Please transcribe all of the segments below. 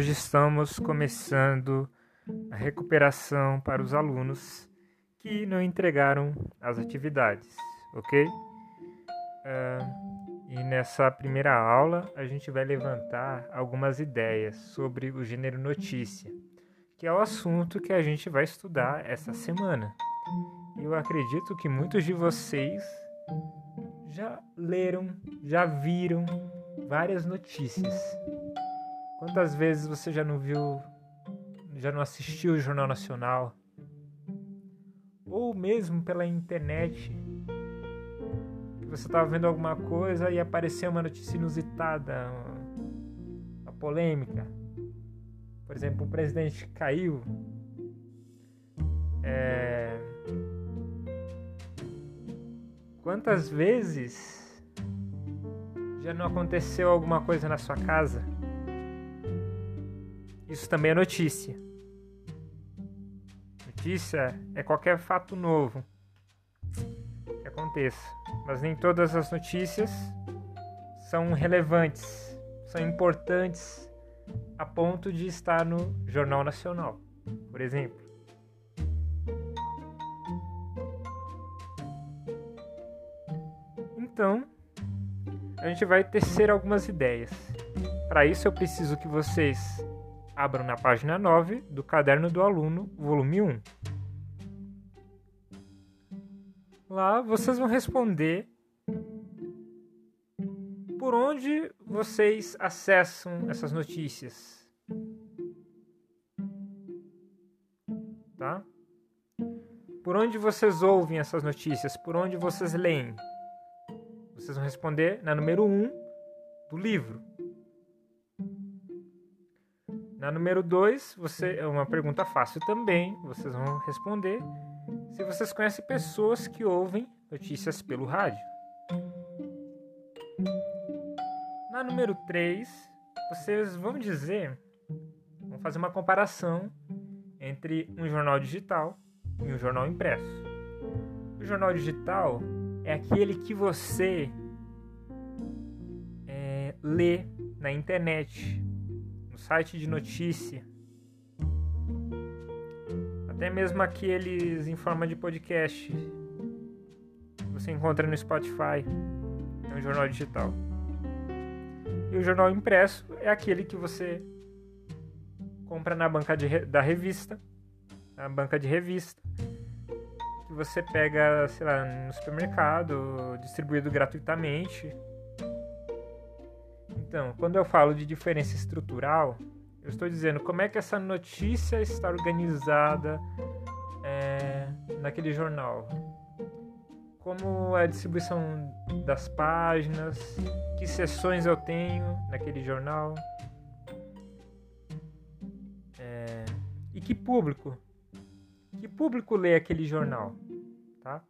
hoje estamos começando a recuperação para os alunos que não entregaram as atividades, ok? Uh, e nessa primeira aula a gente vai levantar algumas ideias sobre o gênero notícia, que é o assunto que a gente vai estudar essa semana. Eu acredito que muitos de vocês já leram, já viram várias notícias. Quantas vezes você já não viu, já não assistiu o Jornal Nacional? Ou mesmo pela internet, você estava vendo alguma coisa e apareceu uma notícia inusitada, uma polêmica. Por exemplo, o presidente caiu. É... Quantas vezes já não aconteceu alguma coisa na sua casa? Isso também é notícia. Notícia é qualquer fato novo que aconteça, mas nem todas as notícias são relevantes, são importantes a ponto de estar no Jornal Nacional, por exemplo. Então, a gente vai tecer algumas ideias. Para isso, eu preciso que vocês abram na página 9 do Caderno do Aluno, volume 1. Lá vocês vão responder por onde vocês acessam essas notícias. Tá? Por onde vocês ouvem essas notícias? Por onde vocês leem? Vocês vão responder na número 1 do livro. Na número 2, você é uma pergunta fácil também. Vocês vão responder se vocês conhecem pessoas que ouvem notícias pelo rádio. Na número 3, vocês vão dizer, vão fazer uma comparação entre um jornal digital e um jornal impresso. O jornal digital é aquele que você é, lê na internet, site de notícia, até mesmo aqueles em forma de podcast. Você encontra no Spotify, é um jornal digital. E o jornal impresso é aquele que você compra na banca de, da revista, na banca de revista, que você pega, sei lá, no supermercado, distribuído gratuitamente então, quando eu falo de diferença estrutural, eu estou dizendo como é que essa notícia está organizada é, naquele jornal. Como é a distribuição das páginas, que sessões eu tenho naquele jornal. É, e que público? Que público lê aquele jornal? Tá?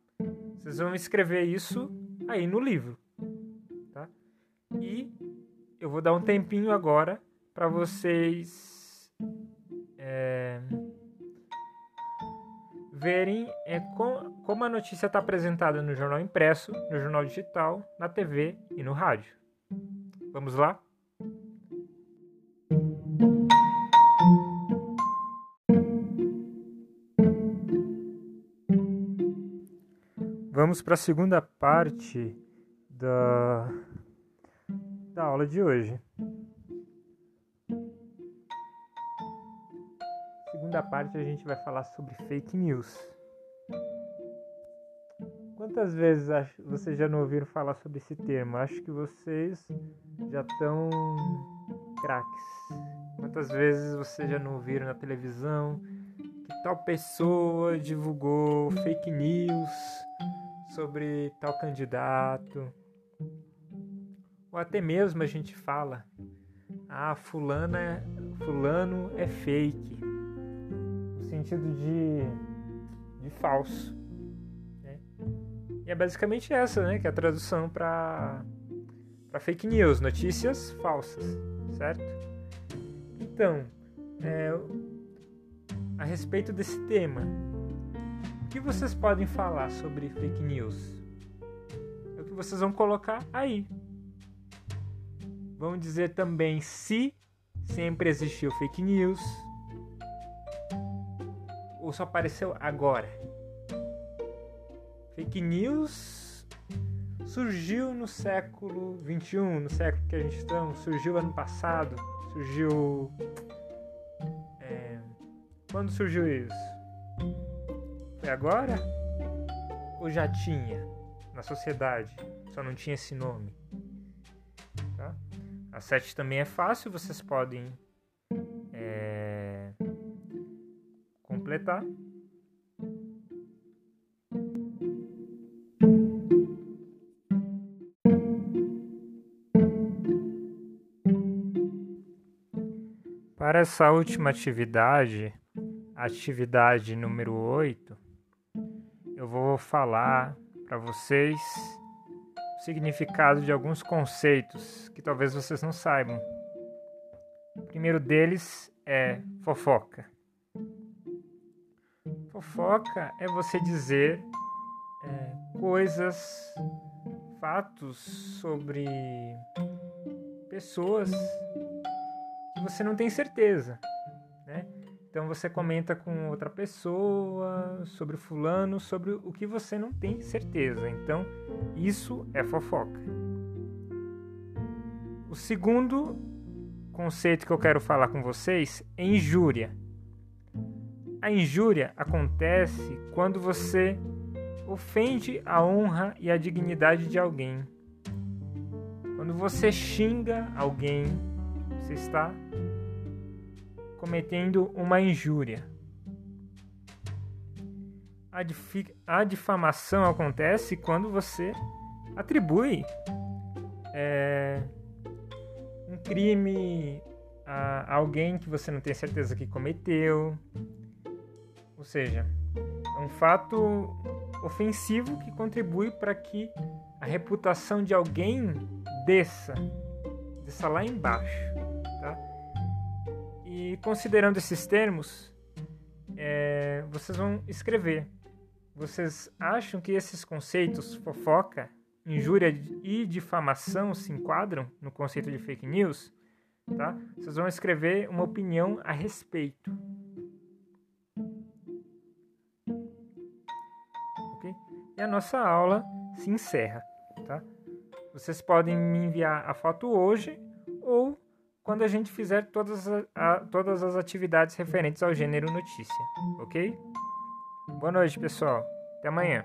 Vocês vão escrever isso aí no livro. Eu vou dar um tempinho agora para vocês é, verem é, com, como a notícia está apresentada no jornal impresso, no jornal digital, na TV e no rádio. Vamos lá? Vamos para a segunda parte da da aula de hoje. Segunda parte a gente vai falar sobre fake news. Quantas vezes vocês já não ouviram falar sobre esse termo? Acho que vocês já estão craques. Quantas vezes vocês já não ouviram na televisão que tal pessoa divulgou fake news sobre tal candidato? Ou até mesmo a gente fala, ah, fulana, é, fulano é fake, no sentido de, de falso. Né? E é basicamente essa, né, que é a tradução para fake news, notícias falsas, certo? Então, é, a respeito desse tema, o que vocês podem falar sobre fake news? É o que vocês vão colocar aí Vamos dizer também se, sempre existiu fake news? Ou só apareceu agora? Fake news surgiu no século 21, no século que a gente está, surgiu ano passado, surgiu. É, quando surgiu isso? Foi agora? Ou já tinha na sociedade? Só não tinha esse nome. A 7 também é fácil, vocês podem é, completar. Para essa última atividade, atividade número 8, eu vou falar para vocês significado de alguns conceitos que talvez vocês não saibam. O primeiro deles é fofoca. Fofoca é você dizer é, coisas, fatos sobre pessoas que você não tem certeza. Então você comenta com outra pessoa sobre fulano, sobre o que você não tem certeza. Então isso é fofoca. O segundo conceito que eu quero falar com vocês é injúria. A injúria acontece quando você ofende a honra e a dignidade de alguém. Quando você xinga alguém, você está cometendo uma injúria. A, a difamação acontece quando você atribui é, um crime a alguém que você não tem certeza que cometeu. Ou seja, é um fato ofensivo que contribui para que a reputação de alguém desça, desça lá embaixo. E considerando esses termos, é, vocês vão escrever. Vocês acham que esses conceitos, fofoca, injúria e difamação, se enquadram no conceito de fake news? Tá? Vocês vão escrever uma opinião a respeito. Ok? E a nossa aula se encerra. Tá? Vocês podem me enviar a foto hoje ou quando a gente fizer todas, a, todas as atividades referentes ao gênero notícia, ok? Boa noite, pessoal. Até amanhã.